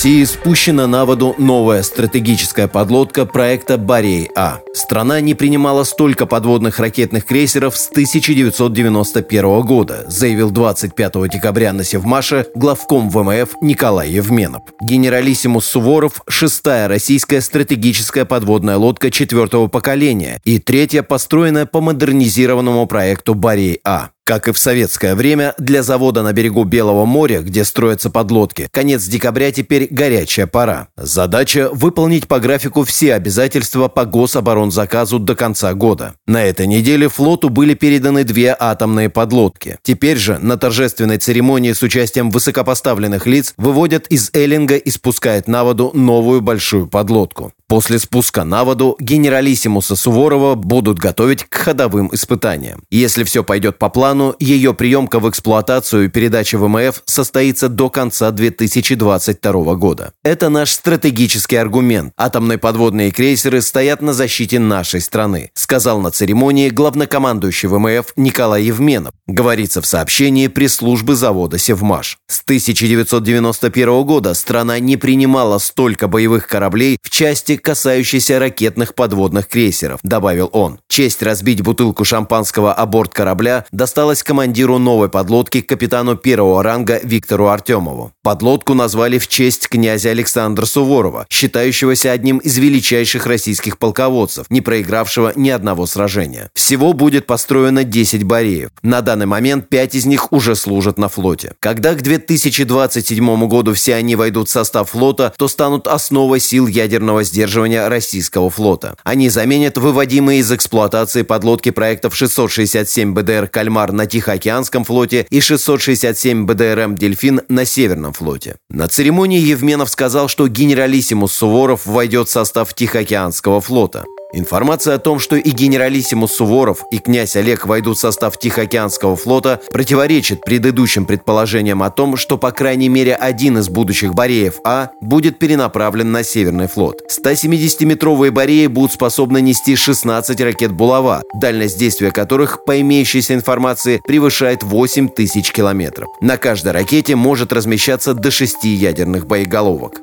России спущена на воду новая стратегическая подлодка проекта «Борей-А». Страна не принимала столько подводных ракетных крейсеров с 1991 года, заявил 25 декабря на Севмаше главком ВМФ Николай Евменов. Генералиссимус Суворов – шестая российская стратегическая подводная лодка четвертого поколения и третья, построенная по модернизированному проекту «Борей-А». Как и в советское время, для завода на берегу Белого моря, где строятся подлодки, конец декабря теперь горячая пора. Задача – выполнить по графику все обязательства по гособоронзаказу до конца года. На этой неделе флоту были переданы две атомные подлодки. Теперь же на торжественной церемонии с участием высокопоставленных лиц выводят из Эллинга и спускают на воду новую большую подлодку. После спуска на воду генералиссимуса Суворова будут готовить к ходовым испытаниям. Если все пойдет по плану, ее приемка в эксплуатацию и передача ВМФ состоится до конца 2022 года. Это наш стратегический аргумент. Атомные подводные крейсеры стоят на защите нашей страны, сказал на церемонии главнокомандующий ВМФ Николай Евменов. Говорится в сообщении пресс-службы завода «Севмаш». С 1991 года страна не принимала столько боевых кораблей в части касающийся ракетных подводных крейсеров», – добавил он. Честь разбить бутылку шампанского о борт корабля досталась командиру новой подлодки капитану первого ранга Виктору Артемову. Подлодку назвали в честь князя Александра Суворова, считающегося одним из величайших российских полководцев, не проигравшего ни одного сражения. Всего будет построено 10 бареев. На данный момент 5 из них уже служат на флоте. Когда к 2027 году все они войдут в состав флота, то станут основой сил ядерного сдерживания российского флота. Они заменят выводимые из эксплуатации подлодки проектов 667 БДР «Кальмар» на Тихоокеанском флоте и 667 БДРМ «Дельфин» на Северном флоте. На церемонии Евменов сказал, что генералиссимус Суворов войдет в состав Тихоокеанского флота. Информация о том, что и генералиссимус Суворов, и князь Олег войдут в состав Тихоокеанского флота, противоречит предыдущим предположениям о том, что по крайней мере один из будущих Бореев А будет перенаправлен на Северный флот. 170-метровые Бореи будут способны нести 16 ракет «Булава», дальность действия которых, по имеющейся информации, превышает 8 тысяч километров. На каждой ракете может размещаться до 6 ядерных боеголовок.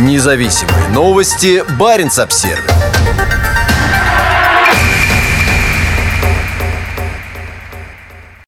Независимые новости. Барин обсервис thank you